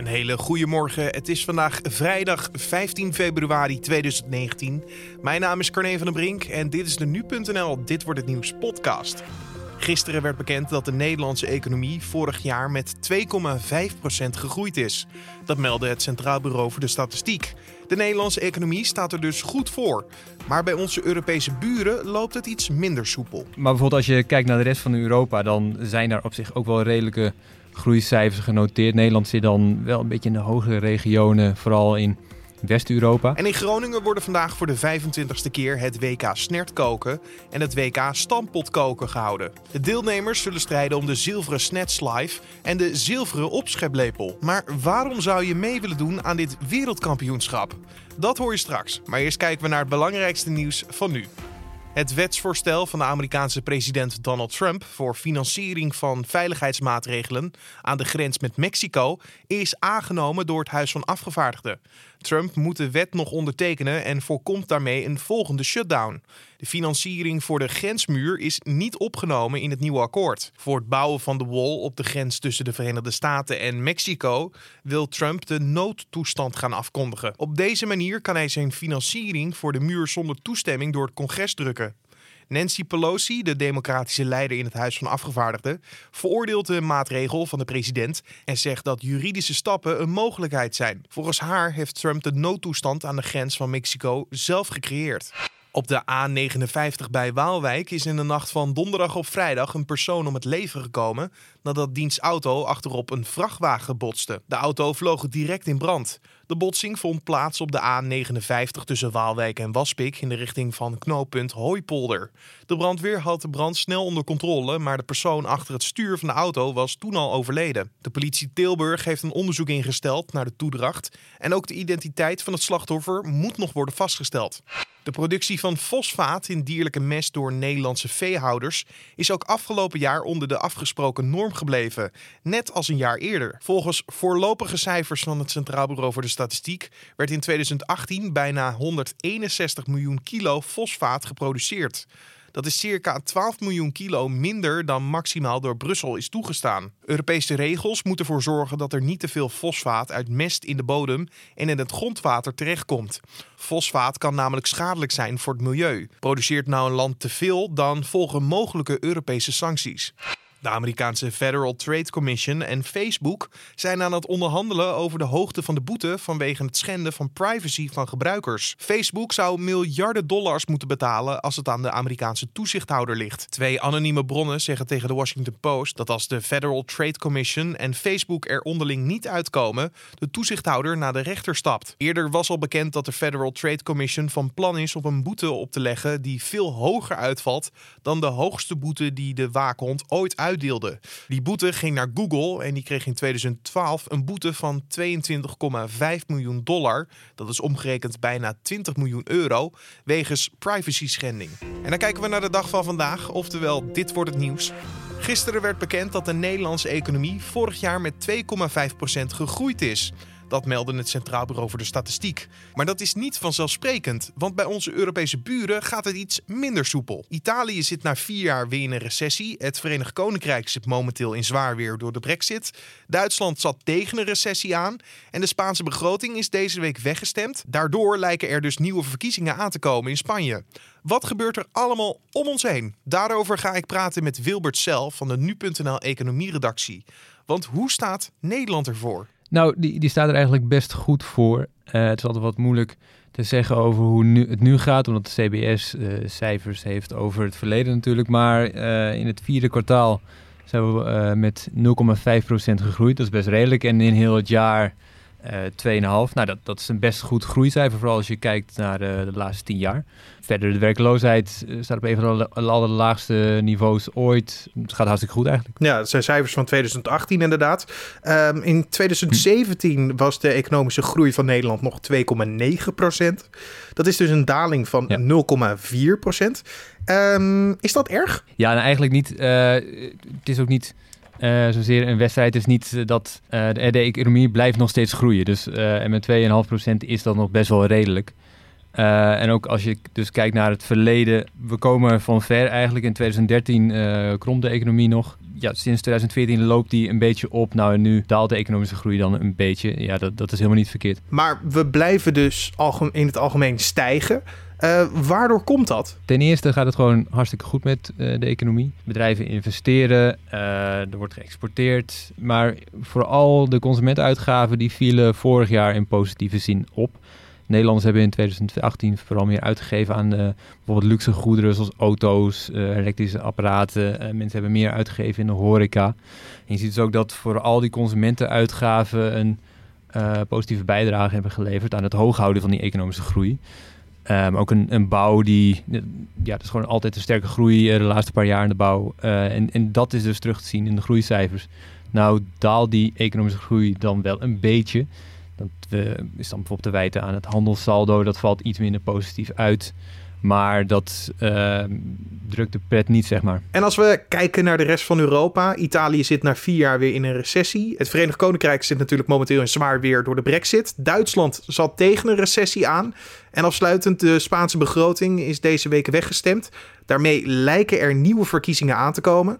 Een hele goede morgen. Het is vandaag vrijdag 15 februari 2019. Mijn naam is Carne van den Brink en dit is de Nu.nl Dit Wordt Het Nieuws podcast. Gisteren werd bekend dat de Nederlandse economie vorig jaar met 2,5% gegroeid is. Dat meldde het Centraal Bureau voor de Statistiek. De Nederlandse economie staat er dus goed voor. Maar bij onze Europese buren loopt het iets minder soepel. Maar bijvoorbeeld als je kijkt naar de rest van Europa, dan zijn daar op zich ook wel redelijke groeicijfers genoteerd. Nederland zit dan wel een beetje in de hogere regionen, vooral in West-Europa. En in Groningen worden vandaag voor de 25ste keer het WK snertkoken en het WK stampotkoken gehouden. De deelnemers zullen strijden om de zilveren snetslive en de zilveren opscheplepel. Maar waarom zou je mee willen doen aan dit wereldkampioenschap? Dat hoor je straks. Maar eerst kijken we naar het belangrijkste nieuws van nu. Het wetsvoorstel van de Amerikaanse president Donald Trump voor financiering van veiligheidsmaatregelen aan de grens met Mexico is aangenomen door het Huis van Afgevaardigden. Trump moet de wet nog ondertekenen en voorkomt daarmee een volgende shutdown. De financiering voor de grensmuur is niet opgenomen in het nieuwe akkoord. Voor het bouwen van de wall op de grens tussen de Verenigde Staten en Mexico wil Trump de noodtoestand gaan afkondigen. Op deze manier kan hij zijn financiering voor de muur zonder toestemming door het congres drukken. Nancy Pelosi, de democratische leider in het Huis van Afgevaardigden, veroordeelt de maatregel van de president en zegt dat juridische stappen een mogelijkheid zijn. Volgens haar heeft Trump de noodtoestand aan de grens van Mexico zelf gecreëerd. Op de A59 bij Waalwijk is in de nacht van donderdag op vrijdag een persoon om het leven gekomen nadat diens auto achterop een vrachtwagen botste. De auto vloog direct in brand. De botsing vond plaats op de A59 tussen Waalwijk en Waspik in de richting van knooppunt Hooipolder. De brandweer had de brand snel onder controle, maar de persoon achter het stuur van de auto was toen al overleden. De politie Tilburg heeft een onderzoek ingesteld naar de toedracht en ook de identiteit van het slachtoffer moet nog worden vastgesteld. De productie van fosfaat in dierlijke mest door Nederlandse veehouders is ook afgelopen jaar onder de afgesproken norm gebleven, net als een jaar eerder. Volgens voorlopige cijfers van het Centraal Bureau voor de Statistiek werd in 2018 bijna 161 miljoen kilo fosfaat geproduceerd. Dat is circa 12 miljoen kilo minder dan maximaal door Brussel is toegestaan. Europese regels moeten ervoor zorgen dat er niet te veel fosfaat uit mest in de bodem en in het grondwater terechtkomt. Fosfaat kan namelijk schadelijk zijn voor het milieu. Produceert nou een land te veel, dan volgen mogelijke Europese sancties. De Amerikaanse Federal Trade Commission en Facebook zijn aan het onderhandelen over de hoogte van de boete vanwege het schenden van privacy van gebruikers. Facebook zou miljarden dollars moeten betalen als het aan de Amerikaanse toezichthouder ligt. Twee anonieme bronnen zeggen tegen de Washington Post dat als de Federal Trade Commission en Facebook er onderling niet uitkomen, de toezichthouder naar de rechter stapt. Eerder was al bekend dat de Federal Trade Commission van plan is om een boete op te leggen die veel hoger uitvalt dan de hoogste boete die de waakhond ooit uit uitdeelde. Die boete ging naar Google en die kreeg in 2012 een boete van 22,5 miljoen dollar. Dat is omgerekend bijna 20 miljoen euro wegens privacy schending. En dan kijken we naar de dag van vandaag, oftewel dit wordt het nieuws. Gisteren werd bekend dat de Nederlandse economie vorig jaar met 2,5% gegroeid is. Dat meldde het Centraal Bureau voor de Statistiek. Maar dat is niet vanzelfsprekend, want bij onze Europese buren gaat het iets minder soepel. Italië zit na vier jaar weer in een recessie. Het Verenigd Koninkrijk zit momenteel in zwaar weer door de brexit. Duitsland zat tegen een recessie aan. En de Spaanse begroting is deze week weggestemd. Daardoor lijken er dus nieuwe verkiezingen aan te komen in Spanje. Wat gebeurt er allemaal om ons heen? Daarover ga ik praten met Wilbert Self van de Nu.nl economieredactie. Want hoe staat Nederland ervoor? Nou, die, die staat er eigenlijk best goed voor. Uh, het is altijd wat moeilijk te zeggen over hoe nu, het nu gaat, omdat de CBS eh, cijfers heeft over het verleden natuurlijk. Maar uh, in het vierde kwartaal zijn we met 0,5% gegroeid. Dat is best redelijk. En in heel het jaar 2,5. Nou, dat, dat is een best goed groeicijfer, vooral als je kijkt naar de, de laatste 10 jaar. Verder, de werkloosheid eh, staat op een van de allerlaagste niveaus ooit. Het gaat hartstikke goed eigenlijk. Ja, dat zijn cijfers van 2018 inderdaad. Um, in 2017 was de economische groei van Nederland nog 2,9 procent. Dat is dus een daling van ja. 0,4 procent. Um, is dat erg? Ja, nou eigenlijk niet. Uh, het is ook niet... Uh, zozeer een wedstrijd is niet dat uh, de, economie blijft nog steeds groeien. Dus uh, en met 2,5% is dat nog best wel redelijk. En ook als je dus kijkt naar het verleden, we komen van ver eigenlijk. In 2013 uh, kromp de economie nog. Ja, sinds 2014 loopt die een beetje op. Nou, en nu daalt de economische groei dan een beetje. Ja, dat, dat is helemaal niet verkeerd. Maar we blijven dus in het algemeen stijgen. Uh, waardoor komt dat? Ten eerste gaat het gewoon hartstikke goed met uh, de economie. Bedrijven investeren, uh, er wordt geëxporteerd. Maar vooral de consumentenuitgaven die vielen vorig jaar in positieve zin op. Nederlanders hebben in 2018 vooral meer uitgegeven aan bijvoorbeeld luxe goederen zoals auto's, elektrische apparaten. mensen hebben meer uitgegeven in de horeca. Je ziet dus ook dat voor al die consumentenuitgaven een positieve bijdrage hebben geleverd aan het hooghouden van die economische groei. Um, ook een, een bouw die, ja, dat is gewoon altijd een sterke groei uh, de laatste paar jaar in de bouw. Uh, en, en dat is dus terug te zien in de groeicijfers. Nou daalt die economische groei dan wel een beetje. Dat uh, is dan bijvoorbeeld te wijten aan het handelssaldo. Dat valt iets minder positief uit. Maar dat uh, drukt de pret niet, zeg maar. En als we kijken naar de rest van Europa. Italië zit na vier jaar weer in een recessie. Het Verenigd Koninkrijk zit natuurlijk momenteel in zwaar weer door de brexit. Duitsland zat tegen een recessie aan. En afsluitend, de Spaanse begroting is deze week weggestemd. Daarmee lijken er nieuwe verkiezingen aan te komen.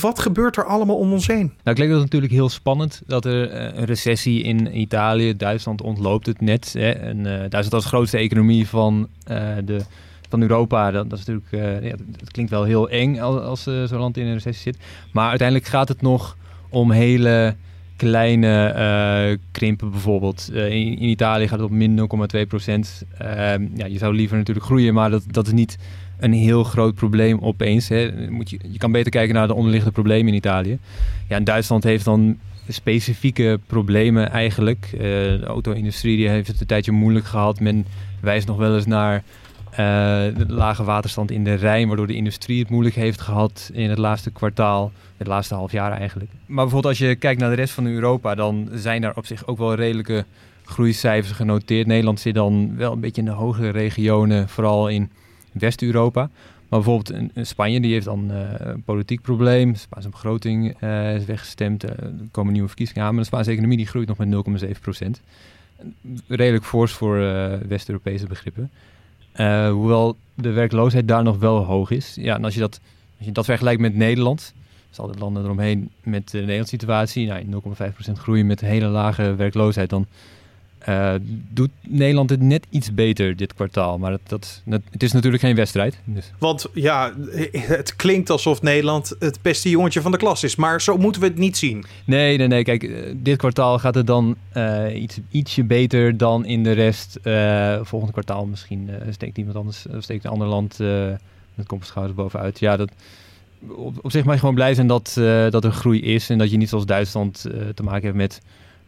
Wat gebeurt er allemaal om ons heen? Nou, klinkt dat natuurlijk heel spannend dat er eh, een recessie in Italië, Duitsland ontloopt het net. Hè. En uh, Duitsland als grootste economie van, uh, de, van Europa, dat, dat is natuurlijk, ja, klinkt wel heel eng als, als zo'n land in een recessie zit. Maar uiteindelijk gaat het nog om hele kleine krimpen bijvoorbeeld. In, in, Italië gaat het op min 0,2 procent. Ehm, ja, je zou liever natuurlijk groeien, maar dat, dat is niet een heel groot probleem opeens. Hè. Moet je, je kan beter kijken naar de onderliggende problemen in Italië. Ja, Duitsland heeft dan specifieke problemen eigenlijk. Uh, de auto-industrie heeft het een tijdje moeilijk gehad. Men wijst nog wel eens naar uh, de lage waterstand in de Rijn, waardoor de industrie het moeilijk heeft gehad in het laatste kwartaal, het laatste half jaar eigenlijk. Maar bijvoorbeeld als je kijkt naar de rest van Europa, dan zijn daar op zich ook wel redelijke groeicijfers genoteerd. Nederland zit dan wel een beetje in de hogere regionen, vooral in West-Europa. Maar bijvoorbeeld in, Spanje, die heeft dan uh, een politiek probleem. De Spaanse begroting uh, is weggestemd. Uh, er komen nieuwe verkiezingen aan. Maar de Spaanse economie die groeit nog met 0,7 procent. Redelijk fors voor West-Europese begrippen. hoewel de werkloosheid daar nog wel hoog is. Ja, en als je dat, als je dat vergelijkt met Nederland... Dus altijd landen eromheen met de Nederlandse situatie. Nou, 0,5% groei met hele lage werkloosheid. Dan uh, doet Nederland het net iets beter dit kwartaal. Maar dat, dat, het is natuurlijk geen wedstrijd. Dus. Want ja, het klinkt alsof Nederland het beste jongetje van de klas is. Maar zo moeten we het niet zien. Nee, nee, nee. Kijk, eh, dit kwartaal gaat het dan uh, iets, ietsje beter dan in de rest. Uh, volgend kwartaal misschien steekt iemand anders, steekt een ander land met schouders bovenuit. Ja, dat, op, op zich mag je gewoon blij zijn dat, dat er groei is. En dat je niet zoals Duitsland te maken hebt met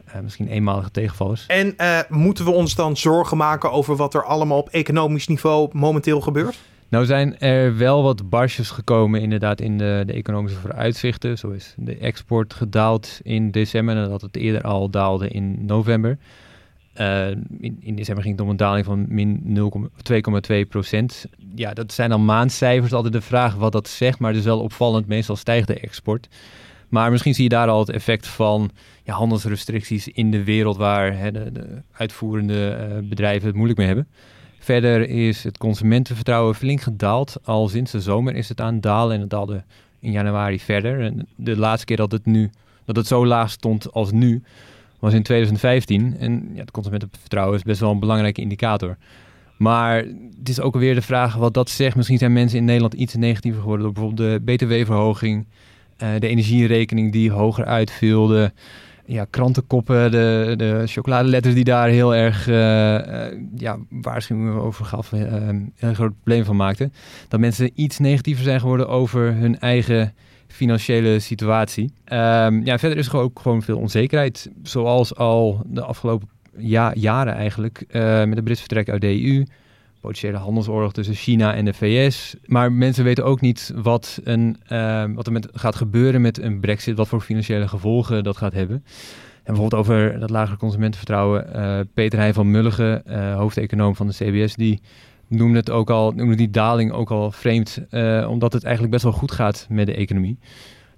uh, misschien eenmalige tegenvallers. En uh, moeten we ons dan zorgen maken over wat er allemaal op economisch niveau momenteel gebeurt? Nou zijn er wel wat barsjes gekomen inderdaad in de, de economische vooruitzichten. Zo is de export gedaald in december nadat het eerder al daalde in november. Uh, in, in, december ging het om een daling van min 2,2 procent. Ja, dat zijn dan maandcijfers. Altijd de vraag wat dat zegt, maar het is wel opvallend. Meestal stijgt de export. Maar misschien zie je daar al het effect van ja, handelsrestricties in de wereld waar hè, de, de, uitvoerende uh, bedrijven het moeilijk mee hebben. Verder is het consumentenvertrouwen flink gedaald. Al sinds de zomer is het aan dalen en het daalde in januari verder. De laatste keer dat het, nu, dat het zo laag stond als nu was in 2015. En ja, het consumentenvertrouwen is best wel een belangrijke indicator. Maar het is ook weer de vraag wat dat zegt. Misschien zijn mensen in Nederland iets negatiever geworden door bijvoorbeeld de btw-verhoging. Uh, de energierekening die hoger uitviel. De, ja, krantenkoppen, de, de chocoladeletters die daar heel erg uh, ja, waarschuwingen over gaf, uh, een groot probleem van maakten. Dat mensen iets negatiever zijn geworden over hun eigen financiële situatie. Um, ja, verder is er ook gewoon veel onzekerheid, zoals al de afgelopen ja, jaren eigenlijk, met de Brits vertrek uit de EU potentiële handelsoorlog tussen China en de VS. Maar mensen weten ook niet wat, een, uh, wat er met, gaat gebeuren met een brexit, wat voor financiële gevolgen dat gaat hebben. En bijvoorbeeld over dat lagere consumentenvertrouwen. Uh, Peter Heijn van Mulligen, uh, hoofdeconoom van de CBS, die noemde het ook al, noemde die daling ook al vreemd, omdat het eigenlijk best wel goed gaat met de economie.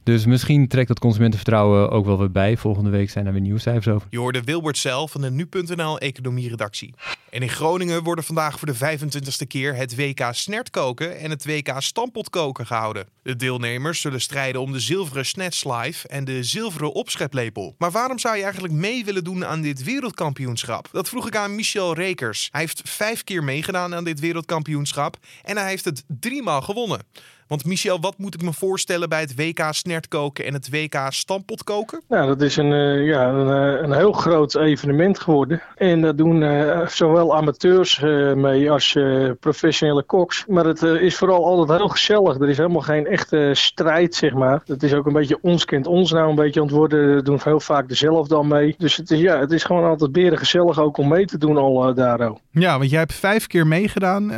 Dus misschien trekt dat consumentenvertrouwen ook wel weer bij. Volgende week zijn er weer nieuwscijfers over. Je hoorde Wilbert zelf van de Nu.nl economieredactie. En in Groningen worden vandaag voor de 25ste keer het WK snertkoken en het WK stampotkoken gehouden. De deelnemers zullen strijden om de zilveren snetslive en de zilveren opscheplepel. Maar waarom zou je eigenlijk mee willen doen aan dit wereldkampioenschap? Dat vroeg ik aan Michel Rekers. Hij heeft vijf keer meegedaan aan dit wereldkampioenschap en hij heeft het driemaal gewonnen. Want Michel, wat moet ik me voorstellen bij het WK snertkoken en het WK stampotkoken? Nou, dat is een, uh, ja, een, uh, een, heel groot evenement geworden. En daar doen uh, zowel amateurs mee als professionele koks. Maar het is vooral altijd heel gezellig. Er is helemaal geen echte strijd, zeg maar. Het is ook een beetje ons kent ons nou een beetje aan het worden. We doen heel vaak dezelfde dan mee. Dus het is, ja, het is gewoon altijd beren gezellig ook om mee te doen al daar. Ja, want jij hebt vijf keer meegedaan.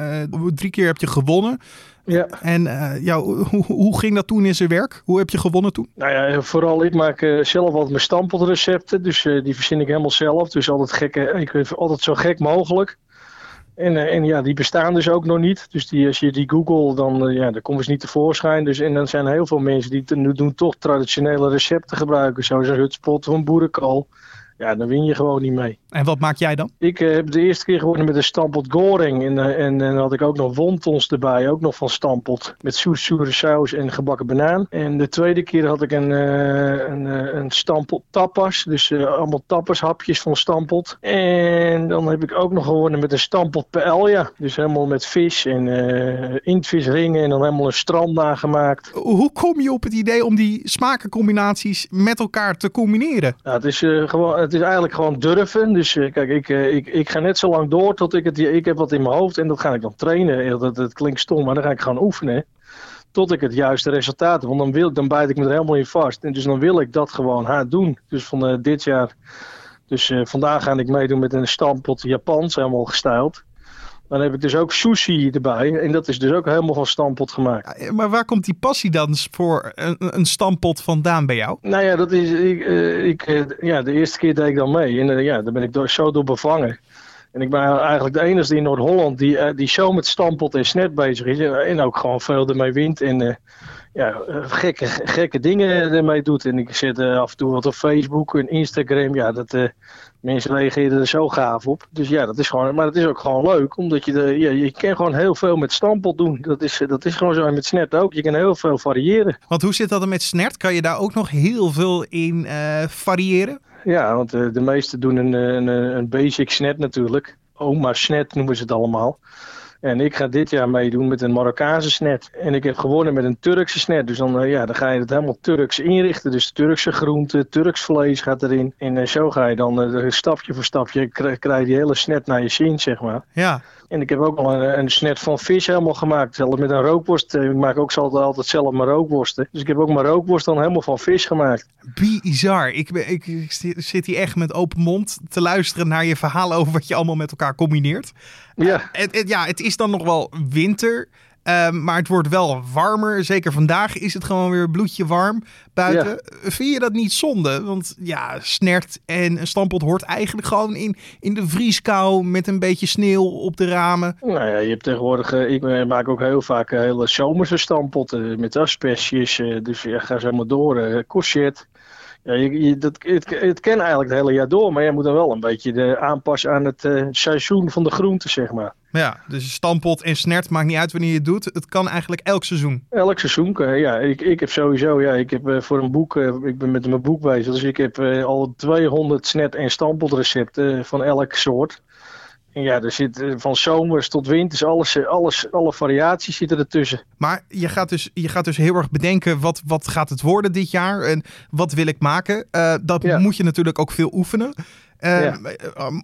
drie keer heb je gewonnen. Ja. En uh, ja, hoe, hoe ging dat toen in zijn werk? Hoe heb je gewonnen toen? Nou ja, vooral ik maak uh, zelf altijd mijn stampotrecepten. Dus uh, die verzin ik helemaal zelf. Dus altijd, gekke, ik vind altijd zo gek mogelijk. En, en ja, die bestaan dus ook nog niet. Dus die, als je die google, dan, ja, dan komen ze niet tevoorschijn. Dus, en dan zijn heel veel mensen die nu doen toch traditionele recepten gebruiken. Zoals een hutspot of een boerenkool. Ja, dan win je gewoon niet mee. En wat maak jij dan? Ik uh, heb de eerste keer gewonnen met een stampot goring. En, uh, en, dan had ik ook nog wontons erbij, ook nog van stampot. Met zoete saus en gebakken banaan. En de tweede keer had ik een, uh, een, een stampot tapas. Dus allemaal hapjes van stampot. En dan heb ik ook nog gewonnen met een stampot paella. Dus helemaal met vis en inktvisringen en dan helemaal een strand nagemaakt. Hoe kom je op het idee om die smakencombinaties met elkaar te combineren? Nou, het, is, gewoon, het is eigenlijk gewoon durven. Dus uh, kijk, ik, uh, ik, ik ga net zo lang door tot ik het... Ik heb wat in mijn hoofd en dat ga ik dan trainen. Dat, dat klinkt stom, maar dan ga ik gaan oefenen. Tot ik het juiste resultaat heb. Want dan, wil, dan bijt ik me er helemaal in vast. En dus dan wil ik dat gewoon haar doen. Dus van uh, dit jaar... Dus vandaag ga ik meedoen met een stampot Japans, helemaal gestyled. Dan heb ik dus ook sushi erbij. En dat is dus ook helemaal van stampot gemaakt. maar waar komt die passie dan voor een, een stampot vandaan bij jou? Nou ja, dat is, ik, uh, ik, uh, ja, de eerste keer deed ik dan mee. En uh, ja, daar ben ik door, zo door bevangen. En ik ben eigenlijk de enige in Noord-Holland die, die zo met stampot en snet bezig is. En ook gewoon veel ermee wint. En ja, gekke, gekke dingen ermee doet. En ik zet af en toe wat op Facebook en Instagram. Ja, dat mensen reageren er zo gaaf op. Dus ja, dat is gewoon, maar het is ook gewoon leuk, omdat je, de, ja, je kan gewoon heel veel met stampot doen. Dat is, dat is gewoon zo met snert ook. Je kan heel veel variëren. Want hoe zit dat dan met snert? Kan je daar ook nog heel veel in variëren? Ja, want uh, de meesten doen een, een, een basic snet natuurlijk. Oma snet noemen ze het allemaal. En ik ga dit jaar meedoen met een Marokkaanse snet. En ik heb gewonnen met een Turkse snet. Dus dan, ja, dan ga je het helemaal Turks inrichten. Dus Turkse groenten, Turks vlees gaat erin. En zo ga je dan stapje voor stapje krijg je die hele snet naar je zin, zeg maar. Ja. En ik heb ook al een, een snet van vis helemaal gemaakt. Zelf met een rookworst. Ik maak ook altijd, altijd zelf mijn rookworsten. Dus ik heb ook mijn rookworst dan helemaal van vis gemaakt. Bizar. Ik, ben, ik, ik zit hier echt met open mond te luisteren naar je verhaal over wat je allemaal met elkaar combineert. Ja. het, het, ja, het is dan nog wel winter. Um, maar het wordt wel warmer. Zeker vandaag is het gewoon weer bloedje warm buiten. Ja. Vind je dat niet zonde? Want ja, snert en een stampot hoort eigenlijk gewoon in, in de vrieskou met een beetje sneeuw op de ramen. Nou ja, je hebt tegenwoordig, uh, ik maak ook heel vaak uh, hele zomerse stampotten met. Uh, dus ja, ga zo maar door. Courgette. Ja, je, je, dat, het, het kan eigenlijk het hele jaar door, maar je moet dan wel een beetje de aanpassen aan het seizoen van de groente, zeg maar. Ja, dus stampot en snert maakt niet uit wanneer je het doet. Het kan eigenlijk elk seizoen. Elk seizoen, ja. Ik, ik heb sowieso, ja, ik heb uh, voor een boek, uh, ik ben met mijn boek bezig, dus ik heb al 200 snet- en stampotrecepten van elk soort. En ja, er zit van zomers tot winters, alles, alles, alle variaties zitten ertussen. Maar je gaat dus, je gaat dus heel erg bedenken, wat, wat gaat het worden dit jaar? En wat wil ik maken? Dat ja. moet je natuurlijk ook veel oefenen. Uh, ja.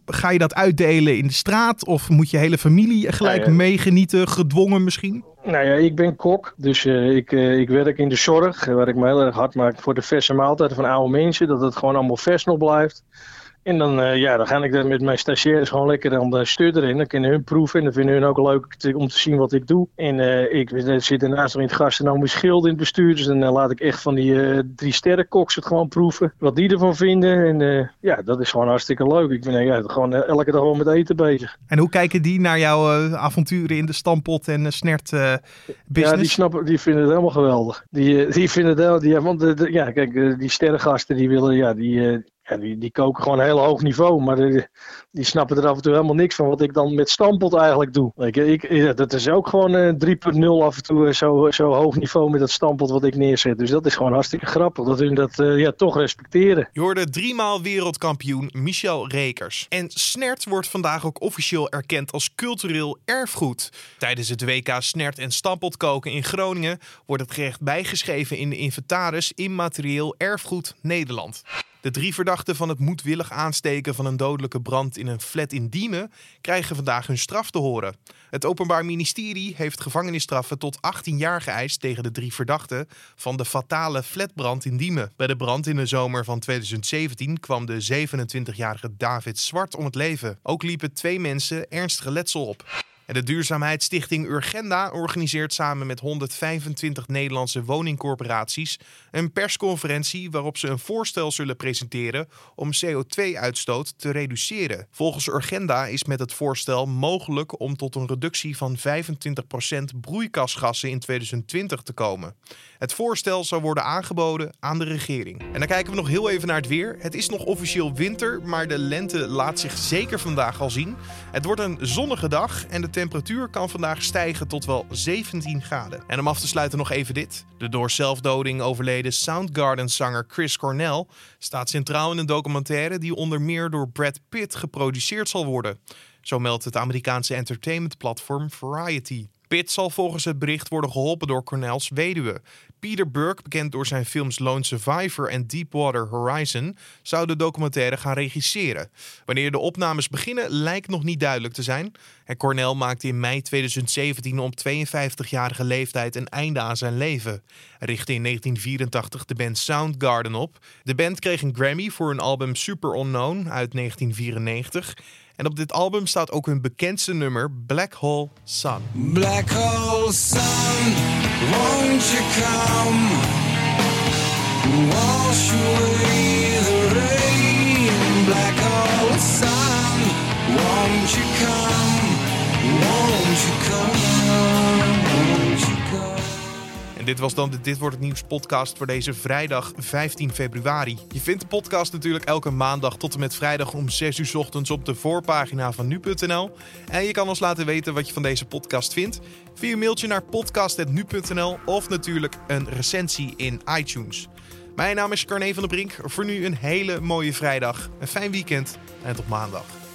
Ga je dat uitdelen in de straat? Of moet je hele familie gelijk ja, meegenieten, gedwongen misschien? Nou ja, ik ben kok, dus uh, ik, uh, ik werk in de zorg, waar ik me heel erg hard maak voor de verse maaltijden van oude mensen. Dat het gewoon allemaal vers nog blijft. En dan, uh, ja, dan ga ik met mijn stagiaires gewoon lekker aan de stuur erin. Dan kunnen hun proeven en dan vinden hun ook leuk om te zien wat ik doe. En uh, ik zit daarnaast in het gastronomisch schild in het bestuur. Dus dan laat ik echt van die drie sterren koks het gewoon proeven. Wat die ervan vinden. En ja, dat is gewoon hartstikke leuk. Ik ben ja, gewoon elke dag gewoon met eten bezig. En hoe kijken die naar jouw avonturen in de stampot en snert business? Ja, die, snappen, die vinden het helemaal geweldig. Die, die vinden het helemaal... Die, want ja, kijk, die sterrengasten die willen... Ja, die, die, die koken gewoon heel hoog niveau. Maar die, snappen er af en toe helemaal niks van wat ik dan met stampot eigenlijk doe. Ik, ik, dat is ook gewoon uh, 3.0 af en toe uh, zo, zo hoog niveau met dat stampot wat ik neerzet. Dus dat is gewoon hartstikke grappig. Dat hun dat uh, ja, toch respecteren. Je hoorde driemaal wereldkampioen Michel Rekers. En Snert wordt vandaag ook officieel erkend als cultureel erfgoed. Tijdens het WK Snert en Stampot koken in Groningen wordt het gerecht bijgeschreven in de inventaris Immaterieel Erfgoed Nederland. De drie verdachten van het moedwillig aansteken van een dodelijke brand in een flat in Diemen krijgen vandaag hun straf te horen. Het Openbaar Ministerie heeft gevangenisstraffen tot 18 jaar geëist tegen de drie verdachten van de fatale flatbrand in Diemen. Bij de brand in de zomer van 2017 kwam de 27-jarige David Zwart om het leven. Ook liepen twee mensen ernstige letsel op. De duurzaamheidsstichting Urgenda organiseert samen met 125 Nederlandse woningcorporaties een persconferentie waarop ze een voorstel zullen presenteren om CO2-uitstoot te reduceren. Volgens Urgenda is met het voorstel mogelijk om tot een reductie van 25% broeikasgassen in 2020 te komen. Het voorstel zal worden aangeboden aan de regering. En dan kijken we nog heel even naar het weer. Het is nog officieel winter, maar de lente laat zich zeker vandaag al zien. Het wordt een zonnige dag en de temperatuur kan vandaag stijgen tot wel 17 graden. En om af te sluiten nog even dit. De door zelfdoding overleden Soundgarden-zanger Chris Cornell staat centraal in een documentaire die onder meer door Brad Pitt geproduceerd zal worden. Zo meldt het Amerikaanse entertainmentplatform Variety. Pitt zal volgens het bericht worden geholpen door Cornels weduwe. Peter Burke, bekend door zijn films Lone Survivor en Deepwater Horizon, zou de documentaire gaan regisseren. Wanneer de opnames beginnen lijkt nog niet duidelijk te zijn. En Cornell maakte in mei 2017 op 52-jarige leeftijd een einde aan zijn leven. Hij richtte in 1984 de band Soundgarden op. De band kreeg een Grammy voor hun album Super Unknown uit 1994. En op dit album staat ook hun bekendste nummer Black Hole Sun. Black Hole Sun, won't you come? Wash away the rain. Black Hole Sun, won't you come? Won't you come? Dit was dan de Dit Wordt Het Nieuws podcast voor deze vrijdag 15 februari. Je vindt de podcast natuurlijk elke maandag tot en met vrijdag om 6 uur ochtends op de voorpagina van nu.nl. En je kan ons laten weten wat je van deze podcast vindt via een mailtje naar podcast.nu.nl of natuurlijk een recensie in iTunes. Mijn naam is Carne van der Brink. Voor nu een hele mooie vrijdag, een fijn weekend en tot maandag.